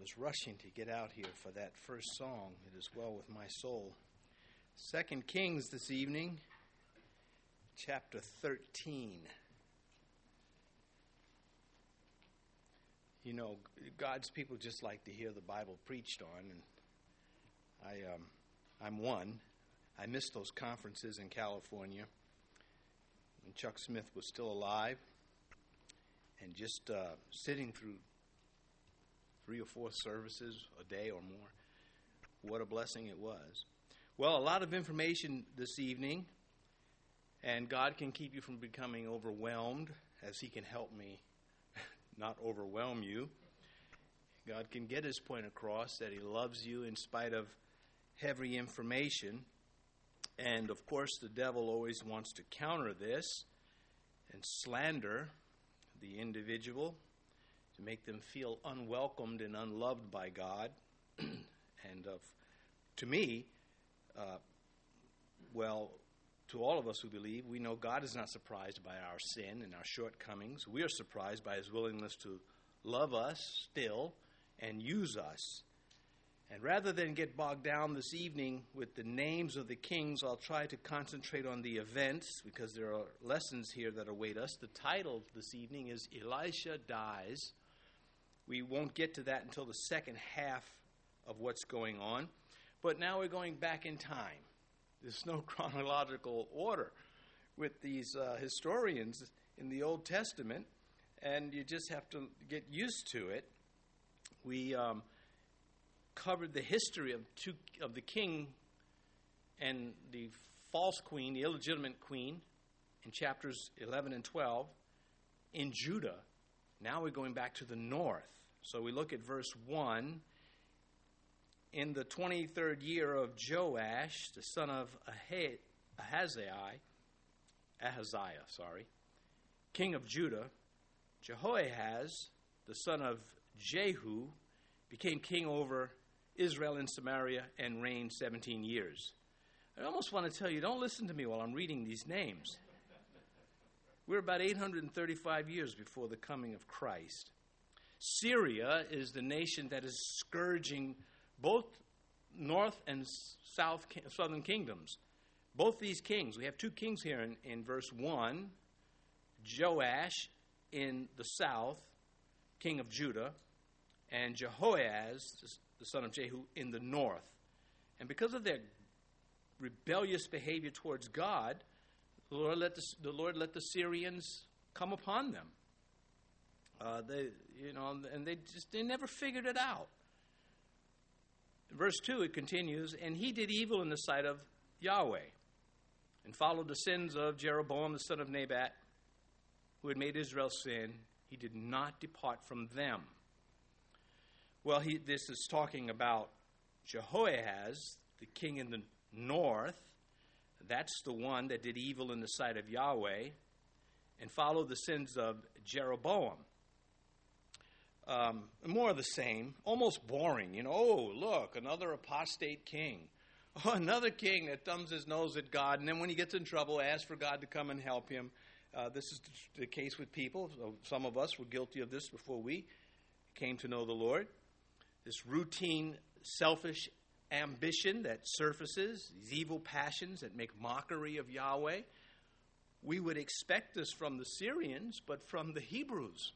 Was rushing to get out here for that first song, It Is Well With My Soul. Second Kings this evening, chapter 13. You know, God's people just like to hear the Bible preached on, and I, um, I'm one. I missed those conferences in California when Chuck Smith was still alive, and just uh, sitting through three or four services a day or more. What a blessing it was. Well, a lot of information this evening, and God can keep you from becoming overwhelmed as He can help me not overwhelm you. God can get His point across that He loves you in spite of heavy information. And of course, the devil always wants to counter this and slander the individual to make them feel unwelcomed and unloved by God. and uh, to me, uh, well, to all of us who believe, we know God is not surprised by our sin and our shortcomings. We are surprised by His willingness to love us still and use us. And rather than get bogged down this evening with the names of the kings, I'll try to concentrate on the events because there are lessons here that await us. The title this evening is Elisha Dies we won't get to that until the second half of what's going on. But now we're going back in time. There's no chronological order with these uh, historians in the Old Testament, and you just have to get used to it. We um, covered the history of, two, of the king and the false queen, the illegitimate queen, in chapters 11 and 12 in Judah. Now we're going back to the north so we look at verse 1. In the 23rd year of Joash, the son of Ahaziah, Ahaziah, sorry, king of Judah, Jehoahaz, the son of Jehu, became king over Israel and Samaria and reigned 17 years. I almost want to tell you, don't listen to me while I'm reading these names. We're about 835 years before the coming of Christ. Syria is the nation that is scourging both north and south southern kingdoms. Both these kings, we have two kings here in, in verse 1 Joash in the south, king of Judah, and Jehoahaz, the son of Jehu, in the north. And because of their rebellious behavior towards God, the Lord let the, the, Lord let the Syrians come upon them. Uh, they, you know, and they just they never figured it out. Verse 2, it continues, and he did evil in the sight of Yahweh and followed the sins of Jeroboam the son of Nebat, who had made Israel sin. He did not depart from them. Well, he, this is talking about Jehoahaz, the king in the north. That's the one that did evil in the sight of Yahweh and followed the sins of Jeroboam um, more of the same, almost boring. You know, oh, look, another apostate king. Oh, another king that thumbs his nose at God, and then when he gets in trouble, asks for God to come and help him. Uh, this is the case with people. Some of us were guilty of this before we came to know the Lord. This routine, selfish ambition that surfaces, these evil passions that make mockery of Yahweh. We would expect this from the Syrians, but from the Hebrews.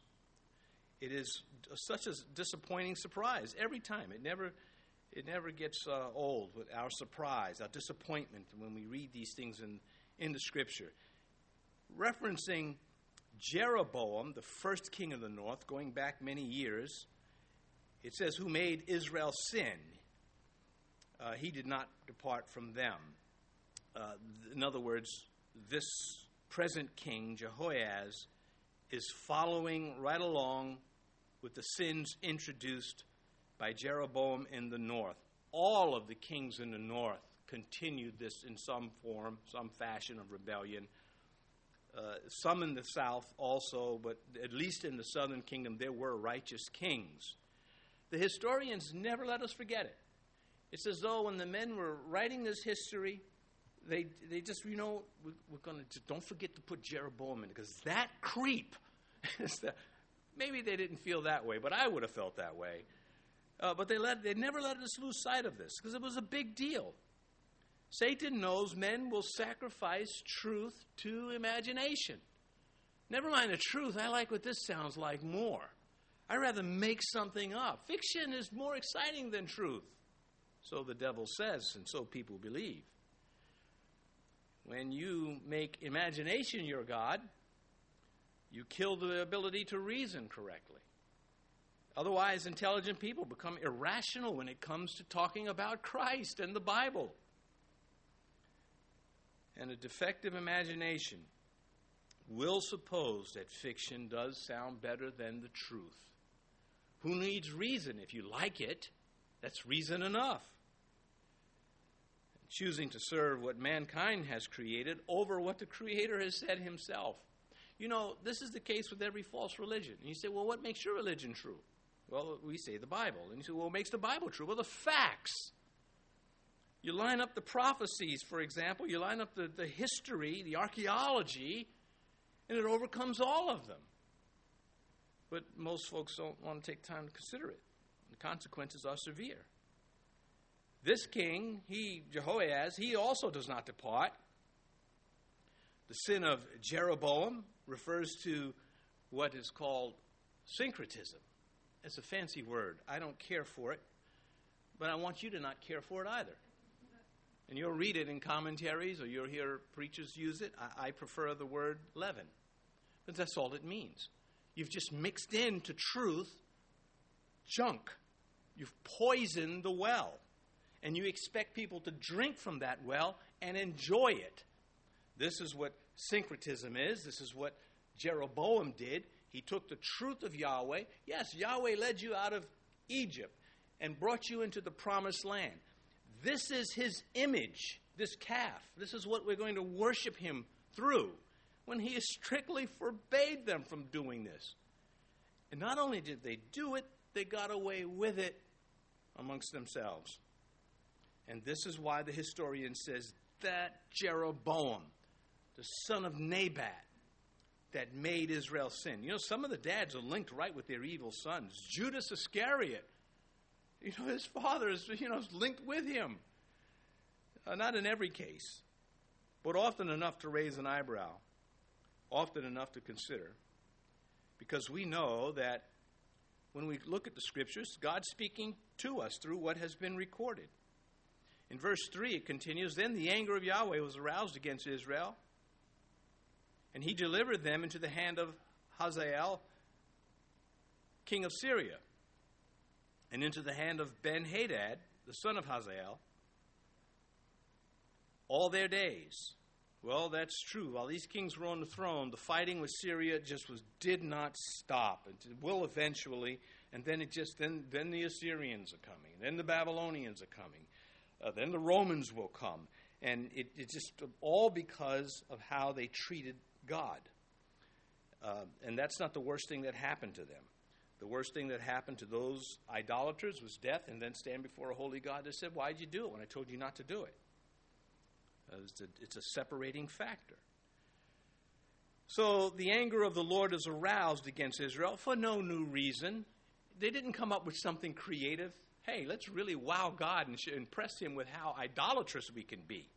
It is such a disappointing surprise every time. It never, it never gets uh, old with our surprise, our disappointment when we read these things in, in the Scripture. Referencing Jeroboam, the first king of the north, going back many years, it says, Who made Israel sin? Uh, he did not depart from them. Uh, in other words, this present king, Jehoahaz, is following right along with the sins introduced by Jeroboam in the north. All of the kings in the north continued this in some form, some fashion of rebellion. Uh, some in the south also, but at least in the southern kingdom, there were righteous kings. The historians never let us forget it. It's as though when the men were writing this history, they, they just, you know, we're, we're going to, don't forget to put Jeroboam in because that creep is the, Maybe they didn't feel that way, but I would have felt that way. Uh, but they, let, they never let us lose sight of this because it was a big deal. Satan knows men will sacrifice truth to imagination. Never mind the truth, I like what this sounds like more. I'd rather make something up. Fiction is more exciting than truth. So the devil says, and so people believe. When you make imagination your God, you kill the ability to reason correctly. Otherwise, intelligent people become irrational when it comes to talking about Christ and the Bible. And a defective imagination will suppose that fiction does sound better than the truth. Who needs reason? If you like it, that's reason enough. Choosing to serve what mankind has created over what the Creator has said Himself. You know, this is the case with every false religion. And you say, well, what makes your religion true? Well, we say the Bible. And you say, well, what makes the Bible true? Well, the facts. You line up the prophecies, for example, you line up the, the history, the archaeology, and it overcomes all of them. But most folks don't want to take time to consider it. The consequences are severe. This king, he, Jehoahaz, he also does not depart. The sin of Jeroboam refers to what is called syncretism. It's a fancy word. I don't care for it, but I want you to not care for it either. And you'll read it in commentaries or you'll hear preachers use it. I, I prefer the word leaven. But that's all it means. You've just mixed into truth junk. You've poisoned the well. And you expect people to drink from that well and enjoy it. This is what syncretism is. This is what Jeroboam did. He took the truth of Yahweh. Yes, Yahweh led you out of Egypt and brought you into the promised land. This is his image, this calf. This is what we're going to worship him through when he strictly forbade them from doing this. And not only did they do it, they got away with it amongst themselves. And this is why the historian says that Jeroboam, the son of Nebat, that made Israel sin. You know, some of the dads are linked right with their evil sons. Judas Iscariot, you know, his father is, you know, is linked with him. Uh, not in every case, but often enough to raise an eyebrow often enough to consider because we know that when we look at the scriptures, God's speaking to us through what has been recorded. In verse 3, it continues Then the anger of Yahweh was aroused against Israel, and he delivered them into the hand of Hazael, king of Syria, and into the hand of Ben Hadad, the son of Hazael, all their days. Well, that's true. While these kings were on the throne, the fighting with Syria just was did not stop. It will eventually, and then it just then then the Assyrians are coming, then the Babylonians are coming, uh, then the Romans will come, and it, it just all because of how they treated God. Uh, and that's not the worst thing that happened to them. The worst thing that happened to those idolaters was death, and then stand before a holy God that said, "Why did you do it when I told you not to do it?" It's a, it's a separating factor. So the anger of the Lord is aroused against Israel for no new reason. They didn't come up with something creative. Hey, let's really wow God and impress Him with how idolatrous we can be.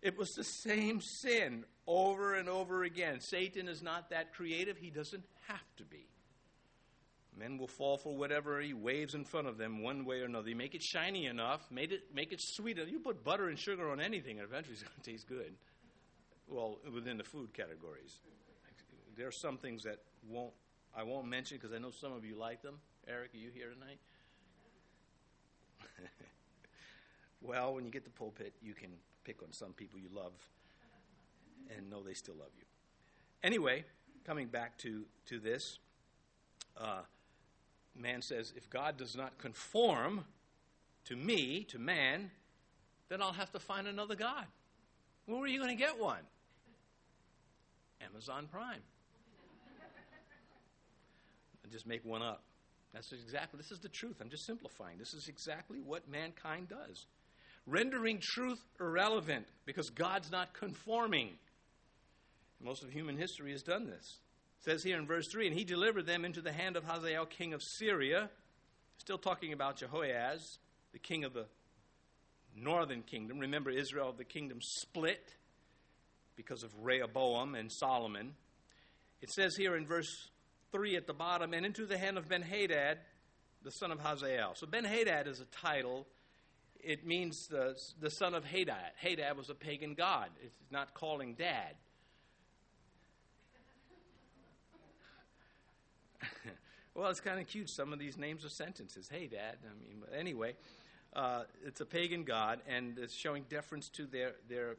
It was the same sin over and over again. Satan is not that creative, he doesn't have to be. Men will fall for whatever he waves in front of them one way or another. You make it shiny enough, make it, make it sweet. You put butter and sugar on anything, and eventually it's going to taste good. Well, within the food categories. There are some things that won't I won't mention because I know some of you like them. Eric, are you here tonight? well, when you get the pulpit, you can pick on some people you love and know they still love you. Anyway, coming back to, to this, uh, man says, if God does not conform to me, to man, then I'll have to find another God. Where are you going to get one? Amazon Prime. I just make one up. That's exactly, this is the truth. I'm just simplifying. This is exactly what mankind does. Rendering truth irrelevant because God's not conforming. Most of human history has done this. It says here in verse 3 And he delivered them into the hand of Hazael, king of Syria. Still talking about Jehoahaz, the king of the northern kingdom. Remember, Israel, the kingdom split because of Rehoboam and Solomon. It says here in verse 3 at the bottom, and into the hand of Ben Hadad, the son of Hazael. So Ben Hadad is a title. It means the, the son of Hadad. Hadad was a pagan god. It's not calling dad. well, it's kind of cute. Some of these names are sentences. Hey, dad. I mean, but anyway, uh, it's a pagan god, and it's showing deference to their, their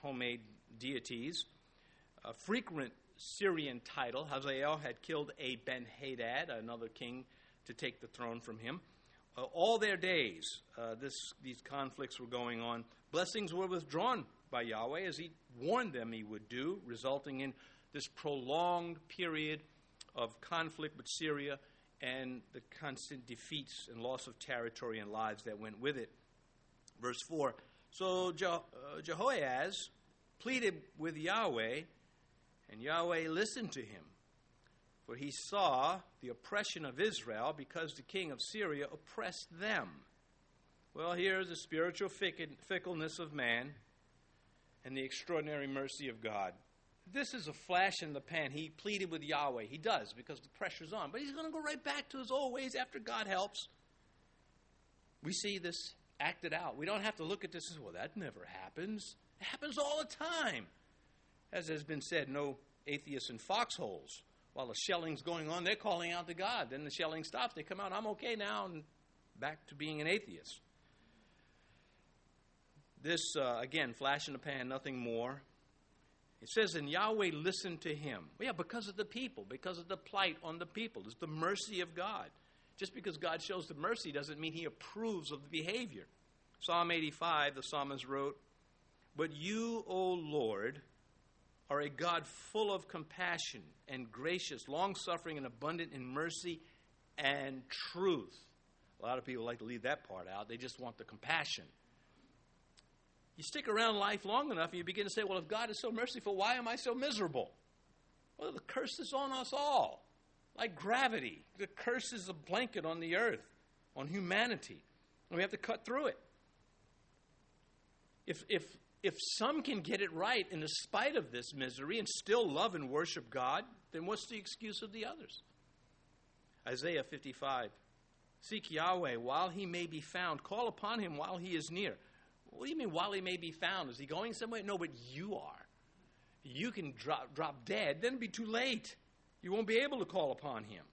homemade deities. A frequent Syrian title, Hazael had killed a Ben Hadad, another king, to take the throne from him. Uh, all their days, uh, this, these conflicts were going on. Blessings were withdrawn by Yahweh as he warned them he would do, resulting in this prolonged period of conflict with Syria and the constant defeats and loss of territory and lives that went with it. Verse 4 So Je- uh, Jehoahaz pleaded with Yahweh, and Yahweh listened to him. For he saw the oppression of Israel because the king of Syria oppressed them. Well, here's the spiritual fickleness of man and the extraordinary mercy of God. This is a flash in the pan. He pleaded with Yahweh. He does because the pressure's on. But he's going to go right back to his old ways after God helps. We see this acted out. We don't have to look at this as, well, that never happens. It happens all the time. As has been said, no atheists in foxholes. While the shelling's going on, they're calling out to God. Then the shelling stops. They come out, I'm okay now, and back to being an atheist. This, uh, again, flash in the pan, nothing more. It says, and Yahweh listened to him. Well, yeah, because of the people, because of the plight on the people. It's the mercy of God. Just because God shows the mercy doesn't mean he approves of the behavior. Psalm 85, the psalmist wrote, But you, O Lord, are a God full of compassion and gracious, long suffering, and abundant in mercy and truth. A lot of people like to leave that part out. They just want the compassion. You stick around life long enough and you begin to say, well, if God is so merciful, why am I so miserable? Well, the curse is on us all. Like gravity, the curse is a blanket on the earth, on humanity. And we have to cut through it. If, if, if some can get it right in spite of this misery and still love and worship God, then what's the excuse of the others? Isaiah 55 Seek Yahweh while he may be found, call upon him while he is near. What do you mean while he may be found? Is he going somewhere? No, but you are. You can drop, drop dead, then it'll be too late. You won't be able to call upon him.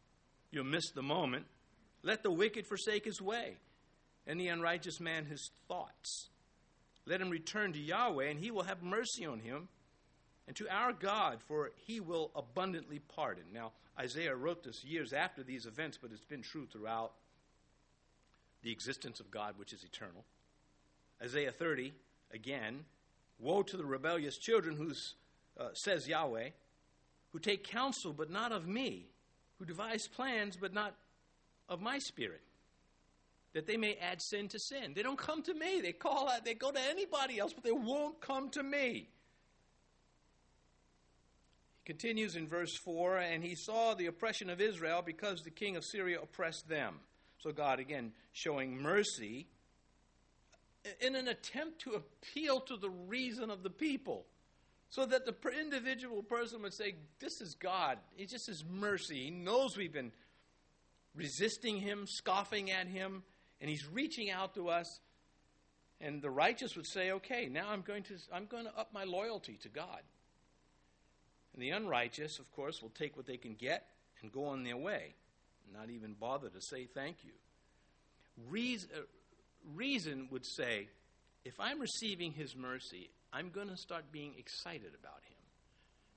You'll miss the moment. Let the wicked forsake his way, and the unrighteous man his thoughts. Let him return to Yahweh, and he will have mercy on him, and to our God, for he will abundantly pardon. Now, Isaiah wrote this years after these events, but it's been true throughout the existence of God, which is eternal. Isaiah 30, again, woe to the rebellious children who, uh, says Yahweh, who take counsel but not of me, who devise plans but not of my spirit, that they may add sin to sin. They don't come to me. They call out, they go to anybody else, but they won't come to me. He continues in verse 4 and he saw the oppression of Israel because the king of Syria oppressed them. So God, again, showing mercy in an attempt to appeal to the reason of the people. So that the individual person would say, This is God. It's just His mercy. He knows we've been resisting Him, scoffing at Him, and He's reaching out to us. And the righteous would say, Okay, now I'm going to, I'm going to up my loyalty to God. And the unrighteous, of course, will take what they can get and go on their way, not even bother to say thank you. Reason, uh, reason would say, if I'm receiving His mercy, I'm going to start being excited about Him.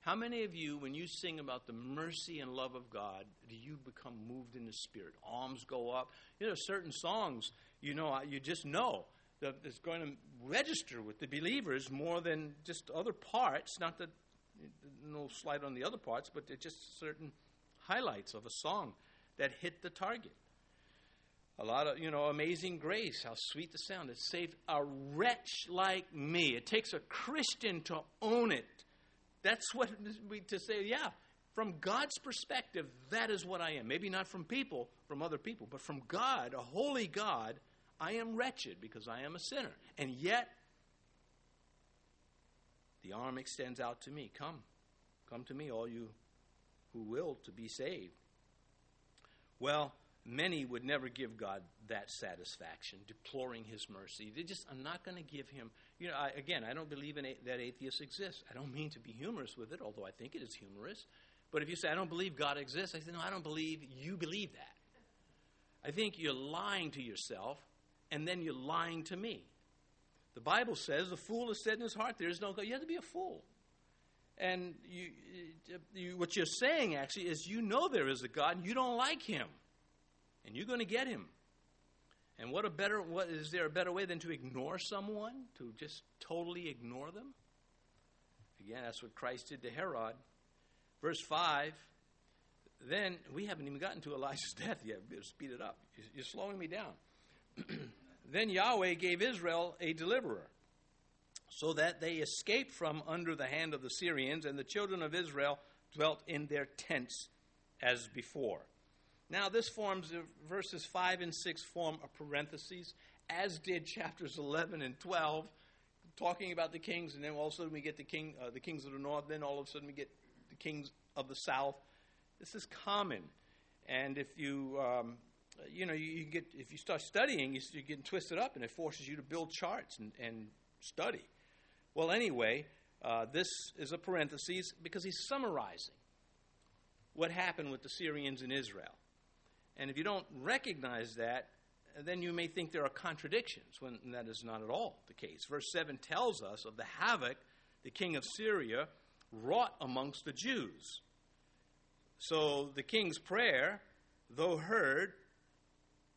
How many of you, when you sing about the mercy and love of God, do you become moved in the Spirit? Arms go up. You know, certain songs, you know, you just know that it's going to register with the believers more than just other parts. Not that no slight on the other parts, but it's just certain highlights of a song that hit the target. A lot of, you know, amazing grace, how sweet the sound. It saved a wretch like me. It takes a Christian to own it. That's what we to say, yeah, from God's perspective, that is what I am. Maybe not from people, from other people, but from God, a holy God, I am wretched because I am a sinner. And yet, the arm extends out to me. Come, come to me, all you who will to be saved. Well, many would never give God that satisfaction, deploring His mercy. They just, I'm not going to give Him. You know, I, again, I don't believe in a, that atheists exist. I don't mean to be humorous with it, although I think it is humorous. But if you say, I don't believe God exists, I say, no, I don't believe you believe that. I think you're lying to yourself, and then you're lying to me. The Bible says, the fool has said in his heart, there is no God. You have to be a fool. And you, you, what you're saying actually is you know there is a God and you don't like him. And you're going to get him. And what a better what is there a better way than to ignore someone, to just totally ignore them? Again, that's what Christ did to Herod. Verse 5, then we haven't even gotten to Elijah's death yet. Speed it up. You're slowing me down. then Yahweh gave Israel a deliverer so that they escaped from under the hand of the Syrians, and the children of Israel dwelt in their tents as before. Now, this forms, verses 5 and 6 form a parenthesis, as did chapters 11 and 12, talking about the kings, and then all of a sudden we get the, king, uh, the kings of the north, then all of a sudden we get the kings of the south. This is common. And if you, um, you know, you, you, get, if you start studying, you, are getting twisted up, and it forces you to build charts and, and study. Well, anyway, uh, this is a parenthesis because he's summarizing what happened with the Syrians in Israel. And if you don't recognize that, then you may think there are contradictions when that is not at all the case. Verse 7 tells us of the havoc the king of Syria wrought amongst the Jews. So the king's prayer, though heard,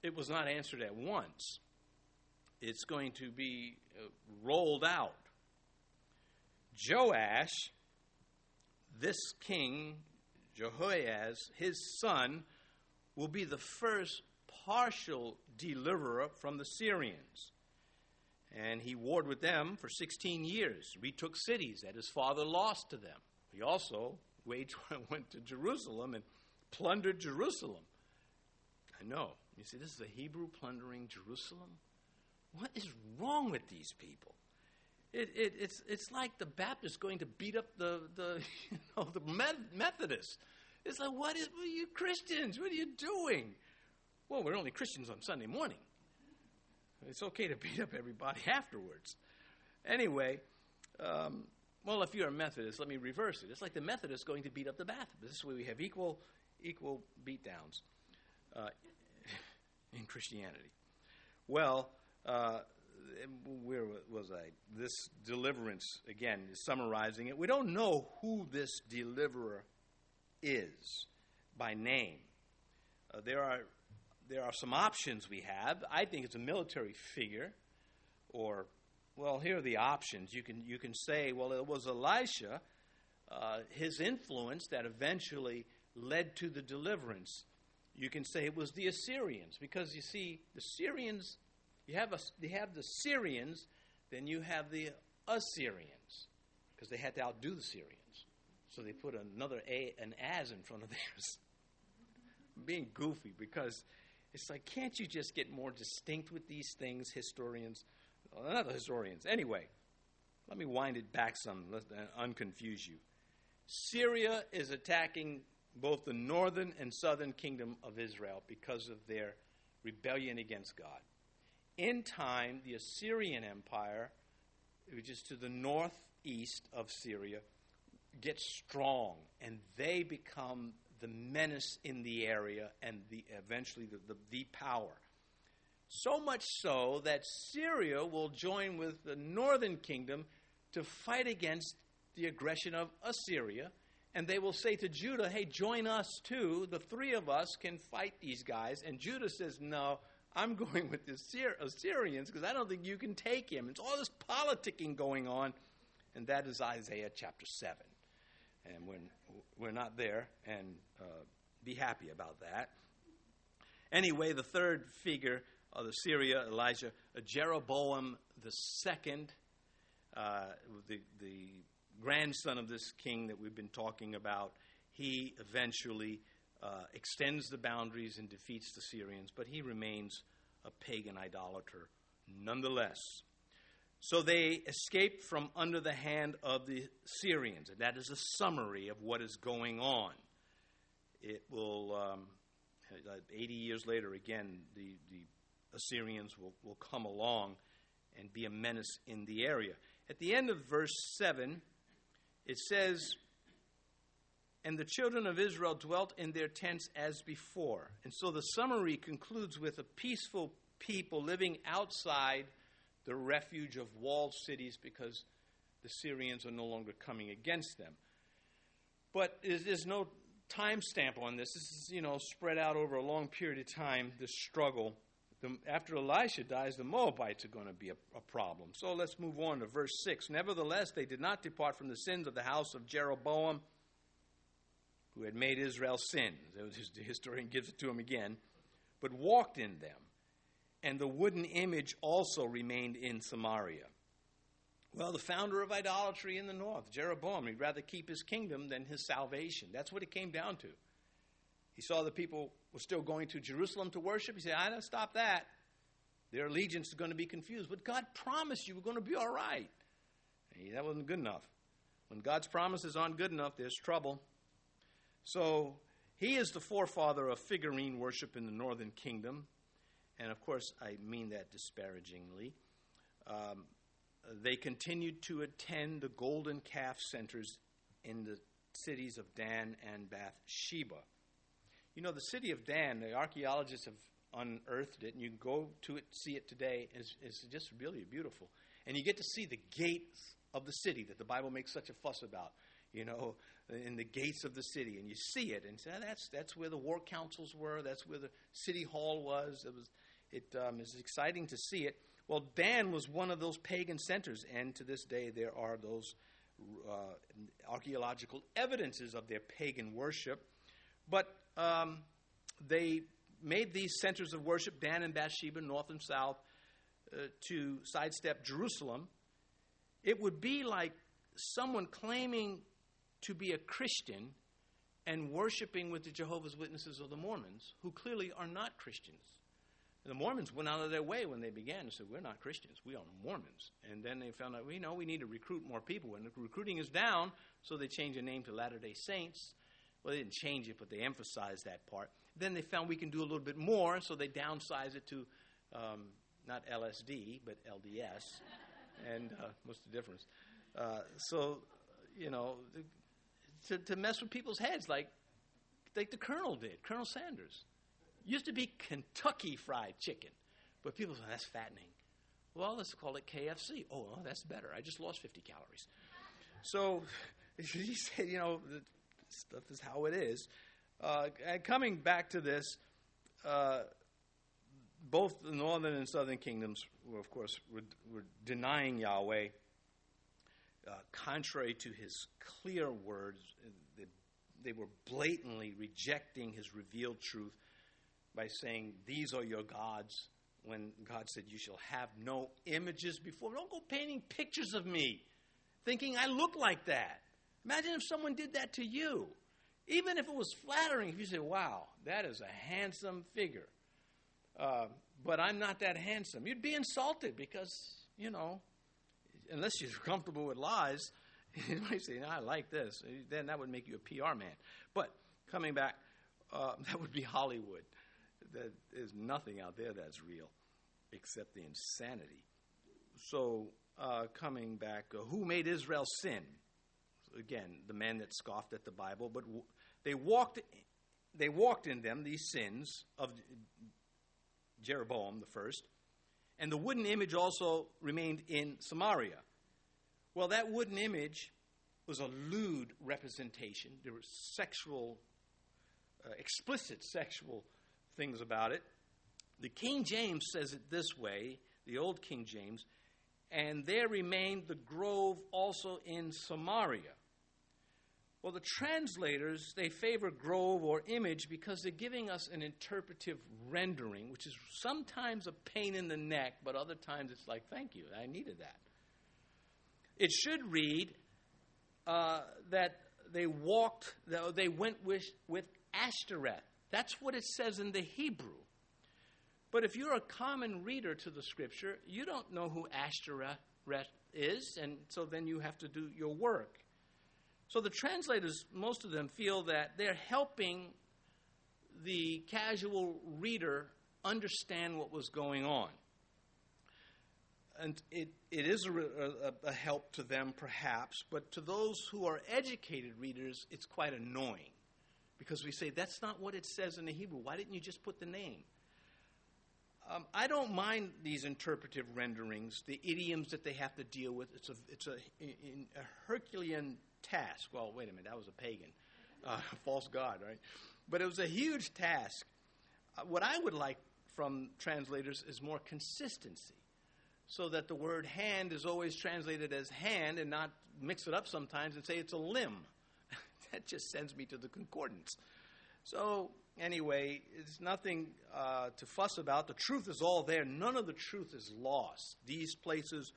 it was not answered at once. It's going to be uh, rolled out. Joash, this king, Jehoahaz, his son, will be the first partial deliverer from the Syrians. And he warred with them for 16 years, retook cities that his father lost to them. He also waged, went to Jerusalem and plundered Jerusalem. I know. You see, this is a Hebrew plundering Jerusalem? What is wrong with these people? It, it, it's, it's like the Baptists going to beat up the, the, you know, the Methodists. It's like, what is, are you Christians? What are you doing? Well, we're only Christians on Sunday morning. It's okay to beat up everybody afterwards. Anyway, um, well, if you're a Methodist, let me reverse it. It's like the Methodists going to beat up the Baptist. This is where we have equal, equal beatdowns uh, in Christianity. Well, uh, where was I? This deliverance, again, is summarizing it. We don't know who this deliverer is by name. Uh, there are there are some options we have. I think it's a military figure, or well, here are the options. You can you can say, well, it was Elisha, uh, his influence that eventually led to the deliverance. You can say it was the Assyrians because you see the Syrians. You have a, you have the Syrians, then you have the Assyrians because they had to outdo the Syrians. So they put another A, an as in front of theirs. being goofy because it's like, can't you just get more distinct with these things, historians? Well, not the historians. Anyway, let me wind it back some, let uh, unconfuse you. Syria is attacking both the northern and southern kingdom of Israel because of their rebellion against God. In time, the Assyrian Empire, which is to the northeast of Syria, get strong and they become the menace in the area and the, eventually the, the, the power. So much so that Syria will join with the northern kingdom to fight against the aggression of Assyria. And they will say to Judah, hey, join us too. The three of us can fight these guys. And Judah says, no, I'm going with the Assyrians because I don't think you can take him. It's all this politicking going on. And that is Isaiah chapter 7 and when we're not there, and uh, be happy about that. Anyway, the third figure of the Syria, Elijah, uh, Jeroboam the second, uh, the, the grandson of this king that we've been talking about, he eventually uh, extends the boundaries and defeats the Syrians, but he remains a pagan idolater nonetheless. So they escaped from under the hand of the Syrians, and that is a summary of what is going on. It will, um, 80 years later, again, the, the Assyrians will, will come along and be a menace in the area. At the end of verse 7, it says, And the children of Israel dwelt in their tents as before. And so the summary concludes with a peaceful people living outside the refuge of walled cities because the Syrians are no longer coming against them. But there's no time stamp on this. This is, you know, spread out over a long period of time, this struggle. The, after Elisha dies, the Moabites are going to be a, a problem. So let's move on to verse 6. Nevertheless, they did not depart from the sins of the house of Jeroboam, who had made Israel sin. The historian gives it to him again, but walked in them and the wooden image also remained in Samaria. Well, the founder of idolatry in the north, Jeroboam, he'd rather keep his kingdom than his salvation. That's what it came down to. He saw the people were still going to Jerusalem to worship. He said, I don't stop that. Their allegiance is going to be confused. But God promised you we're going to be all right. Hey, that wasn't good enough. When God's promises aren't good enough, there's trouble. So he is the forefather of figurine worship in the northern kingdom and of course I mean that disparagingly, um, they continued to attend the golden calf centers in the cities of Dan and Beersheba. You know, the city of Dan, the archaeologists have unearthed it, and you can go to it, see it today. It's, just really beautiful. And you get to see the gates of the city that the Bible makes such a fuss about, you know, in the gates of the city. And you see it and say, that's, that's where the war councils were, that's where the city hall was. It was it um, is exciting to see it. Well, Dan was one of those pagan centers, and to this day there are those uh, archaeological evidences of their pagan worship. But um, they made these centers of worship, Dan and Beersheba, north and south, uh, to sidestep Jerusalem. It would be like someone claiming to be a Christian and worshiping with the Jehovah's Witnesses or the Mormons, who clearly are not Christians. The Mormons went out of their way when they began and said, We're not Christians, we are Mormons. And then they found out, we know we need to recruit more people. And the recruiting is down, so they changed the name to Latter day Saints. Well, they didn't change it, but they emphasized that part. Then they found we can do a little bit more, so they downsized it to um, not LSD, but LDS. and uh, what's the difference? Uh, so, you know, to, to mess with people's heads like, like the Colonel did, Colonel Sanders. Used to be Kentucky Fried Chicken, but people say that's fattening. Well, let's call it KFC. Oh, well, that's better. I just lost 50 calories. So he said, you know, stuff is how it is. Uh, and coming back to this, uh, both the northern and southern kingdoms were, of course, were, were denying Yahweh, uh, contrary to his clear words. They were blatantly rejecting his revealed truth by saying, These are your gods, when God said, You shall have no images before. Don't go painting pictures of me, thinking I look like that. Imagine if someone did that to you. Even if it was flattering, if you say, Wow, that is a handsome figure. Uh, but I'm not that handsome. You'd be insulted because, you know, unless you're comfortable with lies, you might say, no, I like this. Then that would make you a PR man. But coming back, uh, that would be Hollywood that there's nothing out there that's real except the insanity. So, uh, coming back, uh, who made Israel sin? Again, the men that scoffed at the Bible, but w- they walked, they walked in them these sins of Jeroboam the first, and the wooden image also remained in Samaria. Well, that wooden image was a lewd representation. There was sexual, uh, explicit sexual things about it. The King James says it this way, the old King James, and there remained the grove also in Samaria. Well, the translators, they favor grove or image because they're giving us an interpretive rendering, which is sometimes a pain in the neck, but other times it's like, thank you, I needed that. It should read uh, that they walked, they went with, with Ashtoreth. That's what it says in the Hebrew. But if you're a common reader to the scripture, you don't know who Ashtoreth is, and so then you have to do your work. So the translators, most of them, feel that they're helping the casual reader understand what was going on. And it, it is a, a, a help to them, perhaps, but to those who are educated readers, it's quite annoying because we say, that's not what it says in the Hebrew. Why didn't you just put the name? Um, I don't mind these interpretive renderings, the idioms that they have to deal with. It's a, it's a, a Herculean task. Well, wait a minute, that was a pagan, uh, false god, right? But it was a huge task. Uh, what I would like from translators is more consistency so that the word hand is always translated as hand and not mix it up sometimes and say it's a limb. That just sends me to the concordance. So, anyway, it's nothing uh, to fuss about. The truth is all there. None of the truth is lost. These places,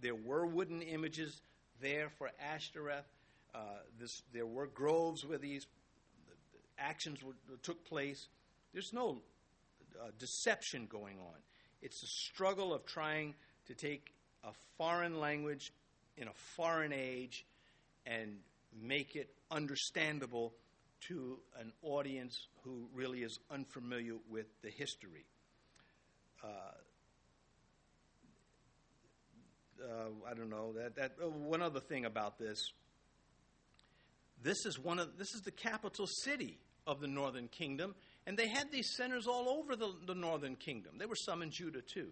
there were wooden images there for Ashtoreth. Uh, this, there were groves where these actions were, took place. There's no uh, deception going on. It's a struggle of trying to take a foreign language in a foreign age and make it understandable to an audience who really is unfamiliar with the history. Uh, uh, I don't know that. That uh, one other thing about this. This is one of this is the capital city of the northern kingdom, and they had these centers all over the, the northern kingdom. There were some in Judah too.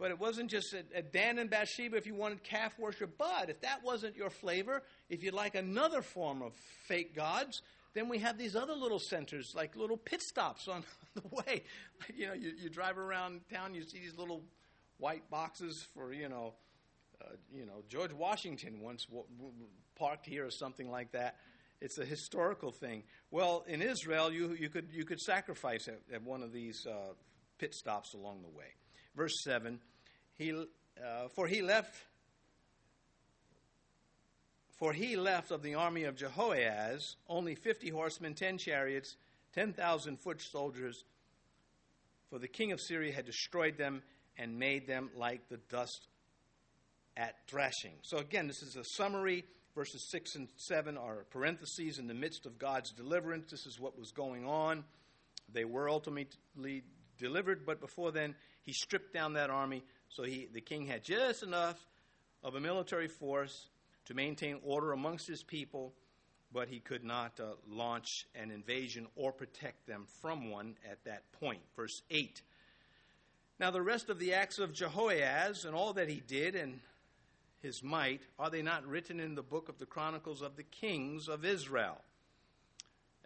But it wasn't just at Dan and Beersheba if you wanted calf worship. But if that wasn't your flavor, if you'd like another form of fake gods, then we have these other little centers, like little pit stops on the way. You know, you, you drive around town, you see these little white boxes for, you know, uh, you know, George Washington once w- w- parked here or something like that. It's a historical thing. Well, in Israel, you, you, could, you could sacrifice at, at one of these uh, pit stops along the way. Verse 7 he, uh, For he left. For he left of the army of Jehoahaz only fifty horsemen, ten chariots, ten thousand foot soldiers. For the king of Syria had destroyed them and made them like the dust at thrashing. So again, this is a summary. Verses 6 and 7 are parentheses in the midst of God's deliverance. This is what was going on. They were ultimately delivered, but before then, he stripped down that army. So he, the king had just enough of a military force to maintain order amongst his people, but he could not uh, launch an invasion or protect them from one at that point. Verse 8. Now, the rest of the acts of Jehoahaz and all that he did and his might, are they not written in the book of the Chronicles of the Kings of Israel?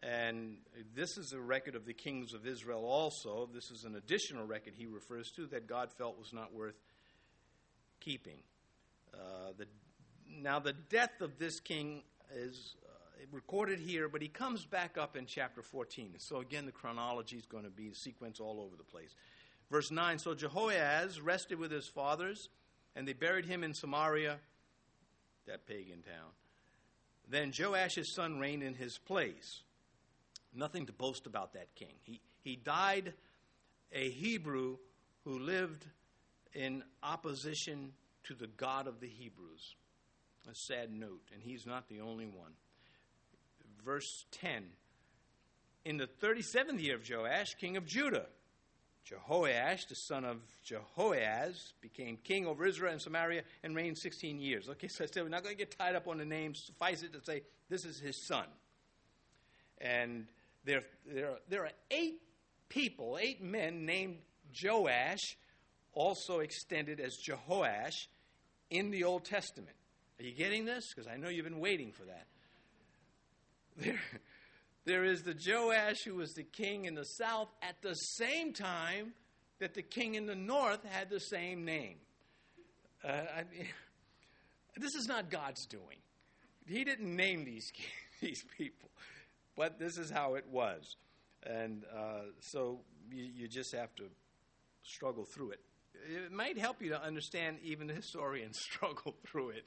And this is a record of the kings of Israel also. This is an additional record he refers to that God felt was not worth keeping. Uh, the, now, the death of this king is uh, recorded here, but he comes back up in chapter 14. So, again, the chronology is going to be sequence all over the place. Verse 9 So Jehoahaz rested with his fathers and they buried him in Samaria, that pagan town. Then Joash, his son, reigned in his place. Nothing to boast about that king. He, he died a Hebrew who lived in opposition to the God of the Hebrews. A sad note, and he's not the only one. Verse 10 In the 37th year of Joash, king of Judah, Jehoash, the son of Jehoahaz, became king over Israel and Samaria and reigned 16 years. Okay, so I said we're not going to get tied up on the names. Suffice it to say this is his son. And there, there, are, there are eight people, eight men named Joash, also extended as Jehoash in the Old Testament. Are you getting this? Because I know you've been waiting for that. There, there is the Joash who was the king in the south at the same time that the king in the north had the same name. Uh, I mean, this is not God's doing. He didn't name these, these people, but this is how it was. And uh, so you, you just have to struggle through it. It might help you to understand even historians struggle through it.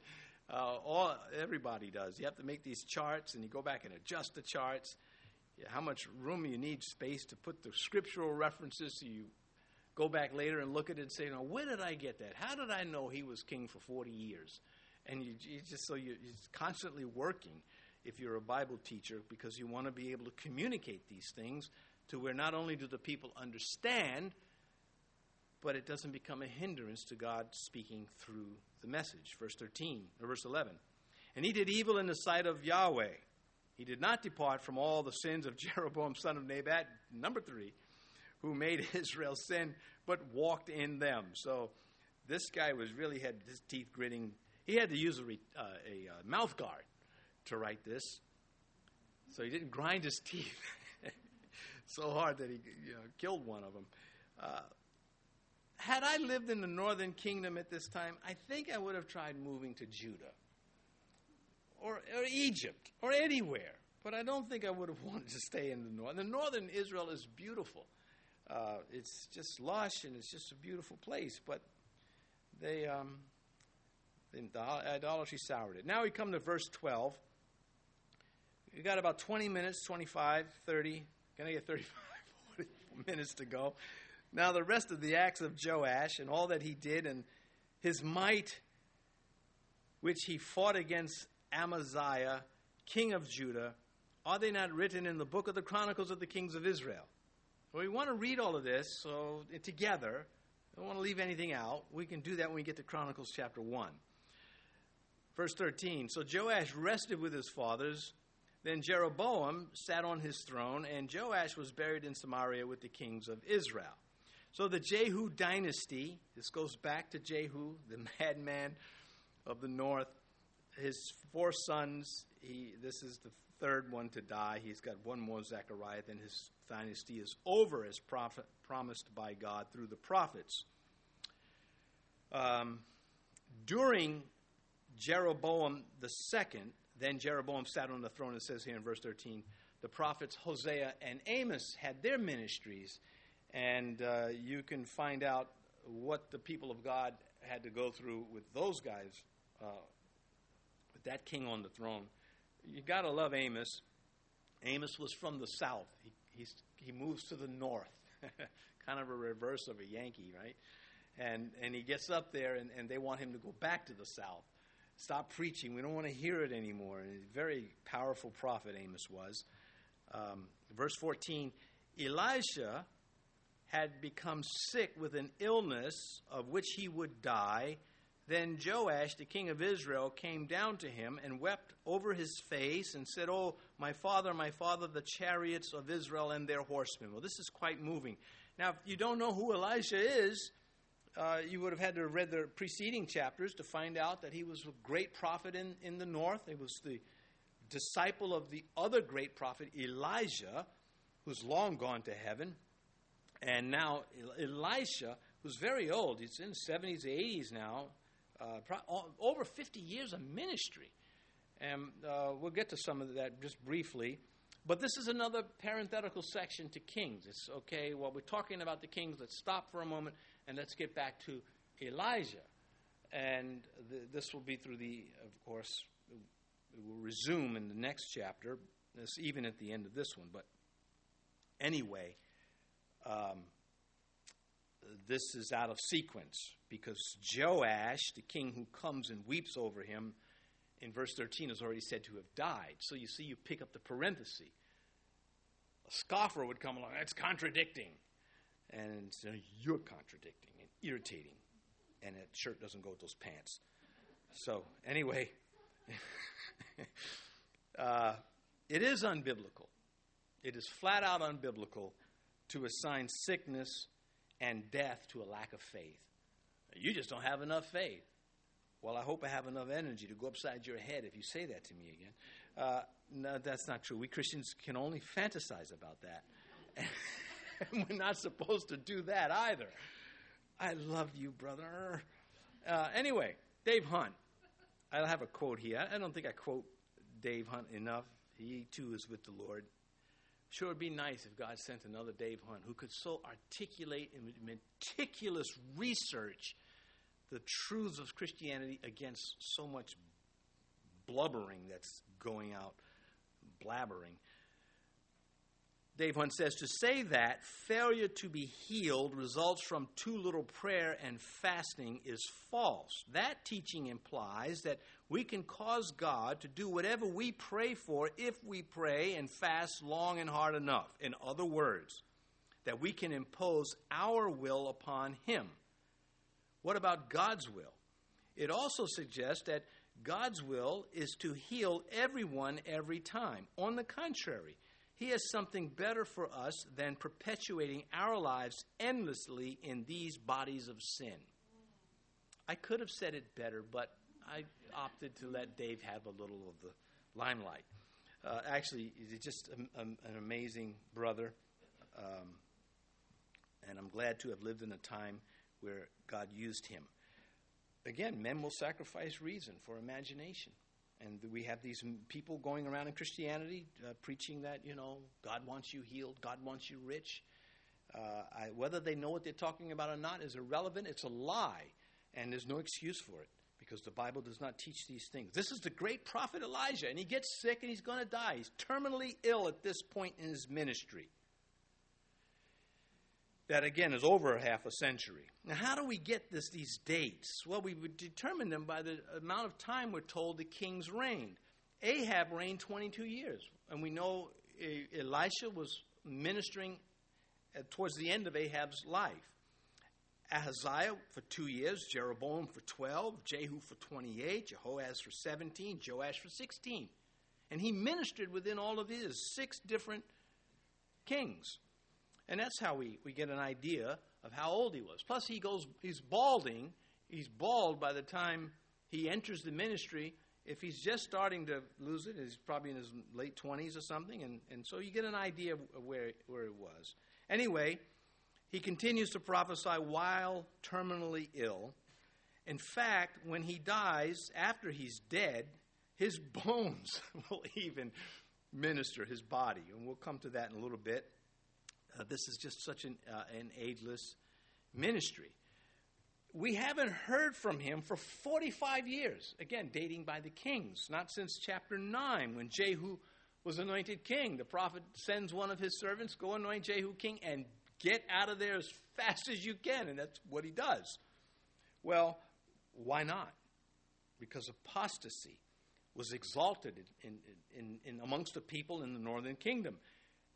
Uh, all everybody does. You have to make these charts, and you go back and adjust the charts. How much room you need space to put the scriptural references, so you go back later and look at it and say, "Now, where did I get that? How did I know he was king for 40 years?" And you, you just so you're, you're constantly working if you're a Bible teacher because you want to be able to communicate these things to where not only do the people understand, but it doesn't become a hindrance to God speaking through the message. Verse 13, or verse 11. And he did evil in the sight of Yahweh. He did not depart from all the sins of Jeroboam, son of Nebat, number three, who made Israel sin, but walked in them. So this guy was really had his teeth gritting. He had to use a, uh, a uh, mouth guard to write this. So he didn't grind his teeth so hard that he you know, killed one of them. Uh, had I lived in the northern kingdom at this time, I think I would have tried moving to Judah or, or Egypt or anywhere. But I don't think I would have wanted to stay in the north. The northern Israel is beautiful. Uh, it's just lush and it's just a beautiful place. But they, um, the idolatry soured it. Now we come to verse 12. We got about 20 minutes, 25, 30. Can I get 35, 40 minutes to go? Now, the rest of the acts of Joash and all that he did and his might, which he fought against Amaziah, king of Judah, are they not written in the book of the Chronicles of the Kings of Israel? Well, we want to read all of this so eh, together. I don't want to leave anything out. We can do that when we get to Chronicles chapter 1. Verse 13 So Joash rested with his fathers. Then Jeroboam sat on his throne, and Joash was buried in Samaria with the kings of Israel. So the Jehu dynasty, this goes back to Jehu, the madman of the north. His four sons, he, this is the third one to die. He's got one more Zechariah, then his dynasty is over as prophet, promised by God through the prophets. Um, during Jeroboam the second, then Jeroboam sat on the throne, it says here in verse 13, the prophets Hosea and Amos had their ministries and uh, you can find out what the people of God had to go through with those guys, uh, with that king on the throne. You got to love Amos. Amos was from the south. He, he moves to the north, kind of a reverse of a Yankee, right? And, and he gets up there, and, and they want him to go back to the south. Stop preaching. We don't want to hear it anymore. And a very powerful prophet Amos was. Um, verse 14 Elisha had become sick with an illness of which he would die, then Joash, the king of Israel, came down to him and wept over his face and said, Oh, my father, my father, the chariots of Israel and their horsemen. Well, this is quite moving. Now, if you don't know who Elisha is, uh, you would have had to have read the preceding chapters to find out that he was a great prophet in, in the north. He was the disciple of the other great prophet, Elijah, who's long gone to heaven. And now Elisha, who's very old, he's in 70s, 80s now, uh, pro- over 50 years of ministry. And uh, we'll get to some of that just briefly. But this is another parenthetical section to kings. It's okay, while we're talking about the kings, let's stop for a moment and let's get back to Elijah. And the, this will be through the, of course, it will resume in the next chapter, this, even at the end of this one. But anyway, um, this is out of sequence because Joash, the king who comes and weeps over him, in verse 13 is already said to have died. So you see, you pick up the parenthesis. A scoffer would come along, that's contradicting. And so you're contradicting and irritating. And that shirt doesn't go with those pants. So, anyway, uh, it is unbiblical. It is flat out unbiblical to assign sickness and death to a lack of faith. You just don't have enough faith. Well, I hope I have enough energy to go upside your head if you say that to me again. Uh, no, that's not true. We Christians can only fantasize about that. and we're not supposed to do that either. I love you, brother. Uh, anyway, Dave Hunt. I have a quote here. I don't think I quote Dave Hunt enough. He too is with the Lord. Sure, it'd be nice if God sent another Dave Hunt who could so articulate and meticulous research the truths of Christianity against so much blubbering that's going out, blabbering. Dave Hunt says to say that failure to be healed results from too little prayer and fasting is false. That teaching implies that we can cause God to do whatever we pray for if we pray and fast long and hard enough. In other words, that we can impose our will upon Him. What about God's will? It also suggests that God's will is to heal everyone every time. On the contrary, he has something better for us than perpetuating our lives endlessly in these bodies of sin. I could have said it better, but I opted to let Dave have a little of the limelight. Uh, actually, he's just a, a, an amazing brother, um, and I'm glad to have lived in a time where God used him. Again, men will sacrifice reason for imagination. And we have these people going around in Christianity uh, preaching that, you know, God wants you healed, God wants you rich. Uh, I, whether they know what they're talking about or not is irrelevant. It's a lie, and there's no excuse for it because the Bible does not teach these things. This is the great prophet Elijah, and he gets sick and he's going to die. He's terminally ill at this point in his ministry that again is over half a century. Now, how do we get this, these dates? Well, we would determine them by the amount of time we're told the kings reigned. Ahab reigned 22 years, and we know Elisha was ministering uh, towards the end of Ahab's life. Ahaziah for two years, Jeroboam for 12, Jehu for 28, Jehoaz for 17, Joash for 16. And he ministered within all of his six different kings. And that's how we, we get an idea of how old he was. Plus, he goes, he's balding. He's bald by the time he enters the ministry. If he's just starting to lose it, he's probably in his late 20s or something. And, and so you get an idea of where, where it was. Anyway, he continues to prophesy while terminally ill. In fact, when he dies, after he's dead, his bones will even minister his body. And we'll come to that in a little bit. Uh, this is just such an, uh, an ageless ministry. We haven't heard from him for 45 years, again, dating by the kings, not since chapter 9 when Jehu was anointed king. The prophet sends one of his servants, go anoint Jehu king, and get out of there as fast as you can. And that's what he does. Well, why not? Because apostasy was exalted in, in, in, amongst the people in the northern kingdom.